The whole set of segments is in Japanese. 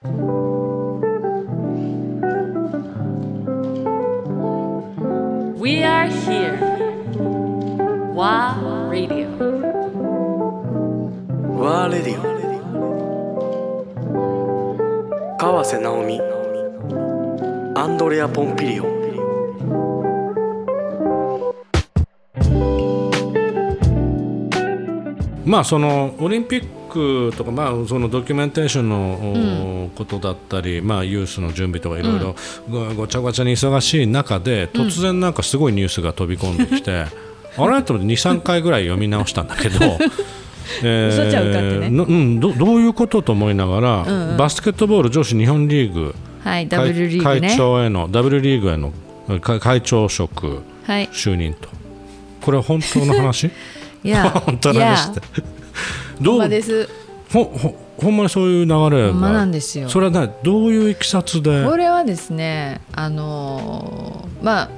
We are here. WA Radio. ワーレディオ川瀬直美アンドレア・ポンピリオンまあそのオリンピックとかまあそのドキュメンテーションの、おことだったりまあユースの準備とかいろいろごごちゃごちゃに忙しい中で突然なんかすごいニュースが飛び込んできて、あれ？と思って23回ぐらい読み直したんだけど。えどどういうことと思いながら、うんうん。バスケットボール女子日本リーグはい、ダブルリーグね。会。長へのダブルリーグへの会会長職はい。就任と。これは本当の話？いや、本当の話って。ほどう？です。ほほほんまにそういう流れまなんですよ。それはねどういういきさつで、これはですね、あのーまあ、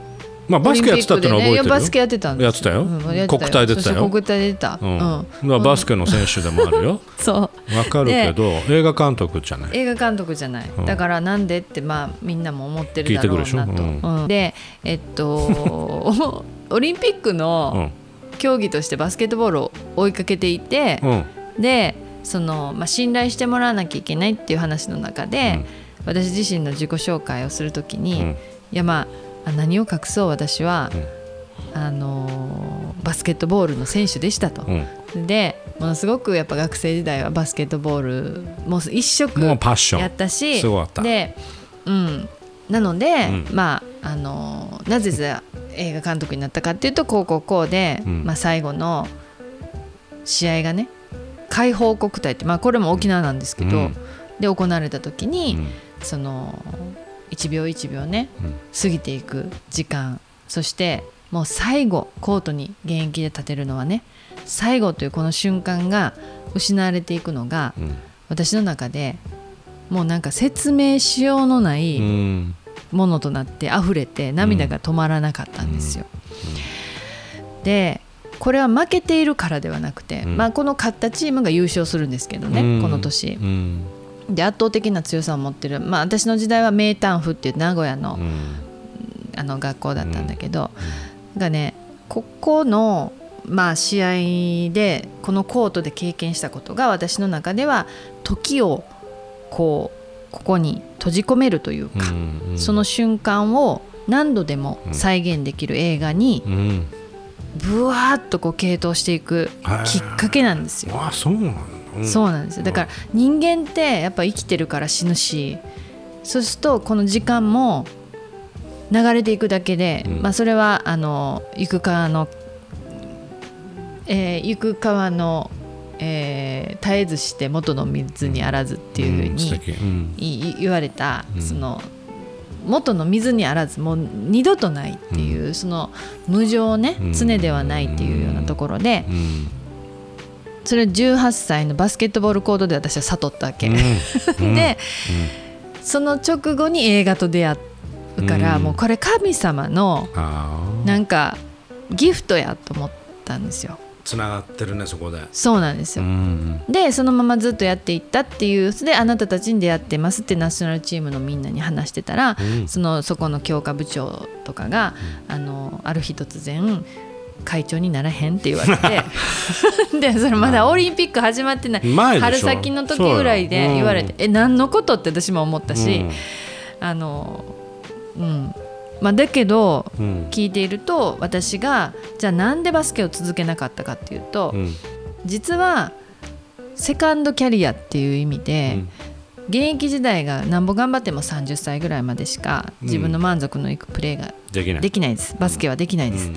まあ、バスケやってたってのは覚えてるねバスケやってたんですやってたよ。うんやって国体出てたよ。国体出てた。うん。うん。バスケの選手でもあるよ。そう。わかるけど映画監督じゃない。映画監督じゃない、うん。だからなんでってまあみんなも思ってるだろうなと、聞いてくるでしょ？うん。でえっと オリンピックうのん競技としてバスケットボールを追いかけていて、うん。でその、まあ、信頼してもらわなきゃいけないっていう話の中で、私自身の自己紹介をするときに、うん。いやまああ何を隠そう私は、あのーバスケットボールの選手でしたと。うん。でものすごくやっぱ学生時代はバスケットボールもう一色もうパッション。やったしで、うん、なので、うん。まああのなぜじゃ映画監督になったかっていうとこうこうこうで、うん。まあ、最後の試合がね解放国体って、まあ、これも沖縄なんですけど、うん。で行われた時に、うん。その1秒1秒ねうん。過ぎていく時間そしてもう最後コートに現役で立てるのはね最後というこの瞬間が失われていくのがうん。私の中でもうなんか説明しようのなういんものとなって溢れて涙が止まらなかったんですよ。でこれは負けているからではなくて、うん。まあ、この勝ったチームが優勝するんですけどね、うん。この年。う。ん。で圧倒的な強さを持ってる、まあ、私の時代は名丹府っていう名古屋の,、うん。あの学校だったんだけど、がねここの、まあ、試合でこのコートで経験したことが私の中では時をこうここに閉じ込めるというか、うんその瞬間を何度でも再現できる映画にうん。ブワーッとこう傾倒していくきっかけなんですよ。あそうなんだ、うん。そうなんですよ。だから人間ってやっぱ生きてるから死ぬしそうするとこの時間も流れていくだけで、うん。まあ、それはあの行く川の、えー行く川の、えー絶えずして元の水にあらずっていうふうに、言われた、うん。その元の水にあらずもう二度とないっていう、その無常ねうん。常ではないっていうようなところで、うん。それを18歳のバスケットボールコートで私は悟ったわけ、うん。で、その直後に映画と出会うから、うん。もうこれ神様のなんかギフトやと思ったんですよつながってるねそこで。そうなんですうよ、ん。でそのままずっとやっていったっていうであなたたちに出会ってますってナショナルチームのみんなに話してたら、うん。そのそこの強化部長とかが、あのある日突然会長にならへんって言われて でそれまだオリンピック始まってない春先の時ぐらいで言われて、え何のこと？って私も思ったし、あのうんまあだけど聞いていると私がじゃあなんでバスケを続けなかったかっていうと、うん。実はセカンドキャリアっていう意味で、現役時代がなんぼ頑張っても30歳ぐらいまでしか自分の満足のいくプレーができない。です。バスケはできないです、うん。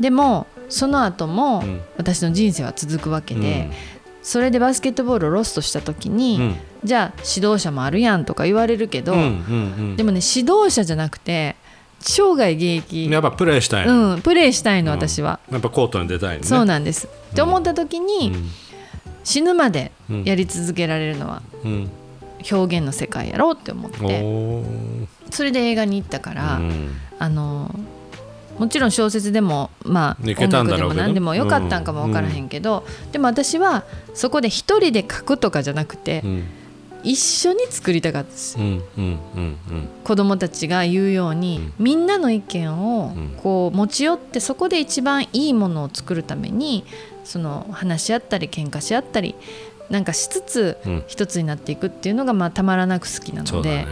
でもその後もうん。私の人生は続くわけで、それでバスケットボールをロストした時に、うん。じゃあ指導者もあるやんとか言われるけど、でもね指導者じゃなくて生涯現役、やっぱプレーしたいの。うん、プレーしたいの私は、やっぱコートに出たいね。そうなんです、って思った時に、死ぬまでうん。やり続けられるのはうん。うん表現の世界やろうって思っおてー。それで映画に行ったから、うん。あのもちろん小説でもまあ音楽でも何でもよかったんかも分からへんけど、でも私はそこで一人で書くとかじゃなくて、うん一緒に作りたかったです。うんうんうんうん。子供たちが言うように、みんなの意見をうんこう持ち寄ってそこで一番いいものを作るためにその話し合ったり喧嘩し合ったりなんかしつつうん。一つになっていくっていうのがまあたまらなく好きなので。そうだね。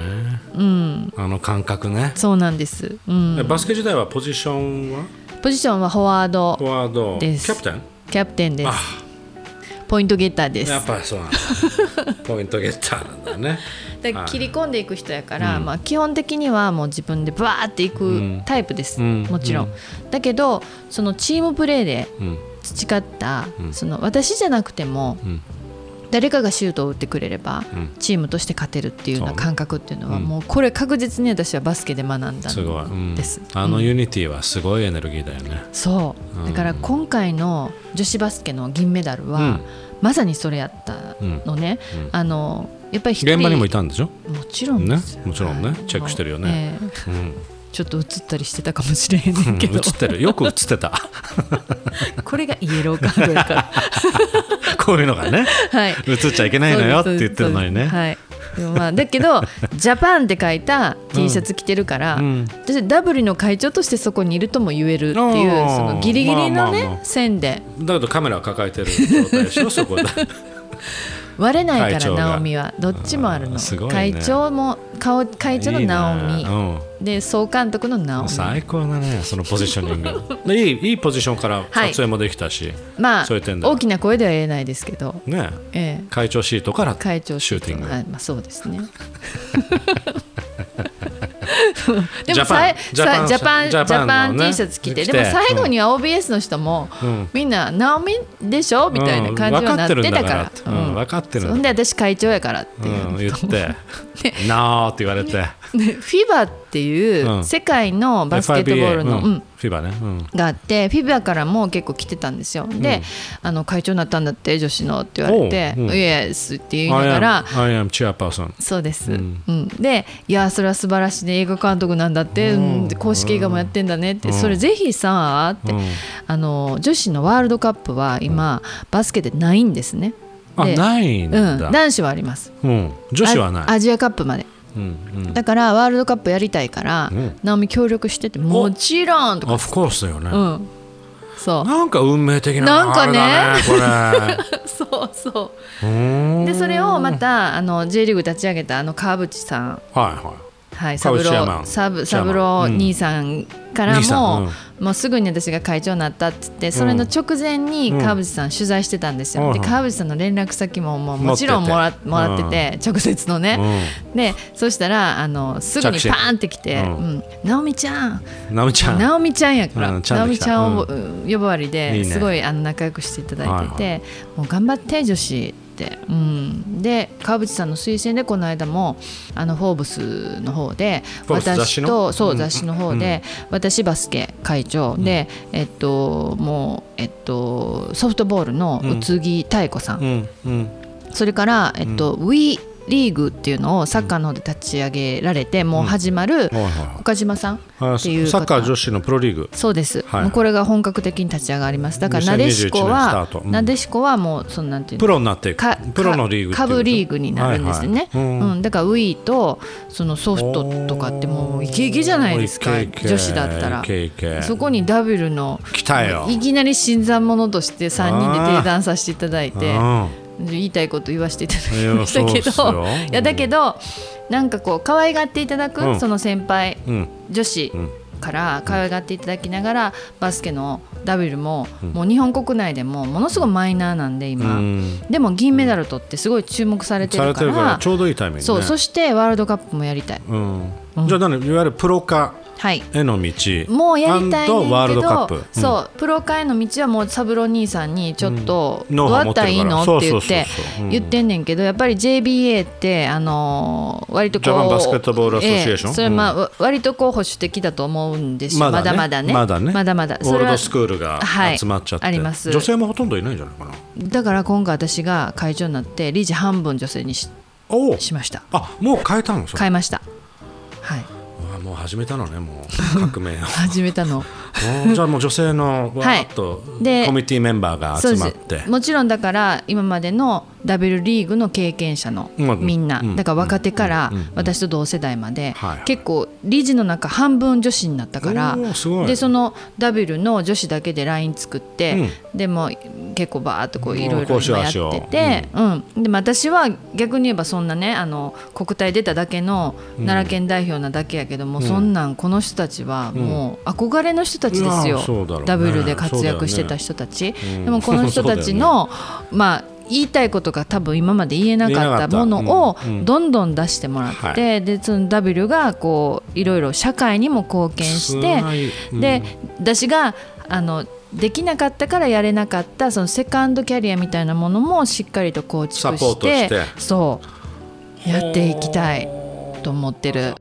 うん。あの感覚ね、そうなんです、うん。えバスケ時代はポジションは？ポジションはフォワードフォワード。キですャプテン？キャプテンです。あポイントゲッターです。やっぱりそうなんだ。ポイントゲッターなんだね。だ切り込んでいく人やから、うん。まあ、基本的にはもう自分でバーっていくタイプです、うん。もちろん、うん。だけどそのチームプレーでうん。培った、うん。その私じゃなくてもうん誰かがシュートを打ってくれれば、うん。チームとして勝てるっていうような感覚っていうのは、うん。もうこれ確実に私はバスケで学んだんです。すごい、うん。あのうん unity はすごいエネルギーだよね、そう。うん。だから今回の女子バスケの銀メダルは、うん。まさにそれやったのね、うん。あのやっぱり現場にもいたんでしょ、もちろんね。もちろんね。チェックしてるよね。ええ。うんちょっと映ったりしてたかもしれへんねうんん、けど、映ってる。よく映ってた。これがイエローカードやから。こういうのがね。はい。映っちゃいけないのよって言ってるのにね、はい。でもまあだけど「ジャパン」って書いた T シャツ着てるから、うん。私ダブリの会長としてそこにいるとも言えるっていうそのギリギリのね、まあまあまあ。線で。だけどカメラを抱えてる状態でしょそこで 割れないから直美は。どっちもあるの。あーすごいね。会長も顔会長の直美。うん。で総監督の直美。最高だねそのポジショニング。いいいいポジションから撮影もできたし、まあそういう点では。大きな声では言えないですけど、ね。ええ、会長シートから会長シューティング、はいまあ、そうですね でもさいジャパン。さジャパン。ジジャャパン T シャツ着て。でも最後には OBS の人も、うん。みんな「直美でしょ?」みたいな感じになってたから。うん分かってるんだから。ってうん。分かってで私会長やからって言って「なあ」って言われてで FIBA っていううん。世界のバスケットボールの、うん。フィバね、うん、があって FIBA からも結構来てたんですよ。で、あの会長になったんだって女子のって言われて「おううん。イエス」って言いながら I am, I am chairperson そうです、ううん。んでいやそれは素晴らしいね映画監督なんだって、うん。で公式映画もやってんだねって、うん。それぜひさって、うん。あの女子のワールドカップは今、バスケでないんですね。あでないんうん、だ、男子はあります。うん、女子はない。アアジアカップまで。うんうんだからワールドカップやりたいから、うん。直美協力しててもちろんとか、Of course だよね、うん、そう。なんか運命的ななんかね。そうそう。でそれをまたあの J リーグ立ち上げたあの川淵さん。はいははい、サブローサブサブロ兄さんからも、ん。うん。もうすぐに私が会長になったっつってそれの直前に川淵さん取材してたんですよ、うんで川淵さんの連絡先ももうもちろんもらもらってて、直接のね、でそしたらあのすぐにパーンって来て「ううん。ん直美ちゃん。うん直美ちゃん。直美ちゃんやから、直美ちゃんを、うん。呼ばわりですごいあの仲良くしていただいてて、もう頑張って女子うん、で川淵さんの推薦でこの間もあのフォーブスの方で私とそううん。雑誌の方で、私バスケ会長で、えっともうえっとソフトボールの宇津木妙子さん、それからえっと、WE リーグっていうのをサッカーの方で立ち上げられて、もう始まる岡島さんっていう方。サッカー女子のプロリーグ。そうです、はい。もうこれが本格的に立ち上がります。だからなでしこ2021年はなでしこはもうそんなんていうの？プロになっていくかプロのリーグ下部リーグになるんですね、はいはい。うん。うん。だから Wii とそのソフトとかってもうイケイケじゃないですか。女子だったら。そこにダブルのいきなり新参者として3人で定談させていただいて。うん言いたいこと言わせていただきましたけど。いやだけどなんかこう可愛がっていただく、うん。その先輩うん。女子うん。から可愛がっていただきながらバスケのダブルももう日本国内でもものすごいマイナーなんでう今、ん。でも銀メダル取ってすごい注目されてるから。ちょうどいいタイミングね。そうそしてワールドカップもやりたい。うん。じゃあ何いわゆるプロ化はいへの道。もうやりたいねんけワールドカッどプ、そうプロ化への道はもうサブロ兄さんにちょっとうん。どうやったらいいの？って言って言ってんねんけどやっぱり JBA ってあのー割とこうジャパンバスケットボールアソシエーション？ええそれまあわ割とこう保守的だと思うんですよ。まだまだね。まだね。まだまだ。ゴールドスクールがはい集まっちゃって、あります。女性もほとんどいないんじゃないかな。だから今回私が会長になって理事半分女性にしおおしました。あもう変えたの？変えました。はいもう始めたのねもう。革命を。始めたの。おじゃあもう女性のわはいーっとでコミュニティメンバーが集まって、す。もちろんだから今までのダブルリーグの経験者のまあみんな、うん。だから若手から私と同世代まで、はい。結構理事の中半分女子になったからでそのダブルの女子だけで LINE 作って、でも結構バーっとこういろいろ今やってて、う。ん。でも私は逆に言えばそんなねあの国体出ただけの奈良県代表なだけやけども、そんなんこの人たちはもう憧れの人たちですよ、ね。ダブルで活躍してた人たち、でもこの人たちの、まあ言いたいことが多分今まで言えなかったものをどんどん出してもらって、はでその W がこういろいろ社会にも貢献して、で私があのできなかったからやれなかったそのセカンドキャリアみたいなものもしっかりと構築して。そう。やっていきたいと思ってる。